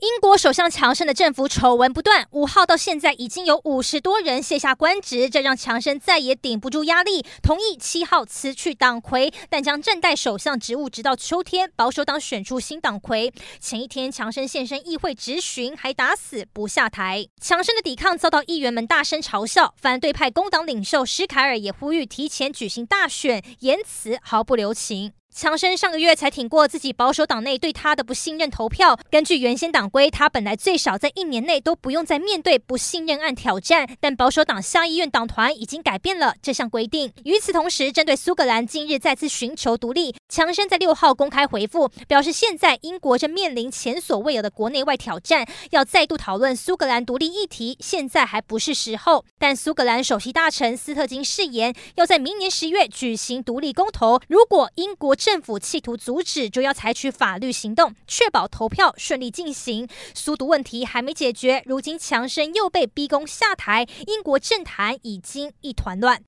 英国首相强生的政府丑闻不断，五号到现在已经有五十多人卸下官职，这让强生再也顶不住压力，同意七号辞去党魁，但将暂代首相职务直到秋天保守党选出新党魁。前一天，强生现身议会质询，还打死不下台。强生的抵抗遭到议员们大声嘲笑，反对派工党领袖施凯尔也呼吁提前举行大选，言辞毫不留情。强生上个月才挺过自己保守党内对他的不信任投票。根据原先党规，他本来最少在一年内都不用再面对不信任案挑战。但保守党下议院党团已经改变了这项规定。与此同时，针对苏格兰近日再次寻求独立，强生在六号公开回复，表示现在英国正面临前所未有的国内外挑战，要再度讨论苏格兰独立议题，现在还不是时候。但苏格兰首席大臣斯特金誓言，要在明年十月举行独立公投。如果英国政府企图阻止，就要采取法律行动，确保投票顺利进行。苏毒问题还没解决，如今强生又被逼宫下台，英国政坛已经一团乱。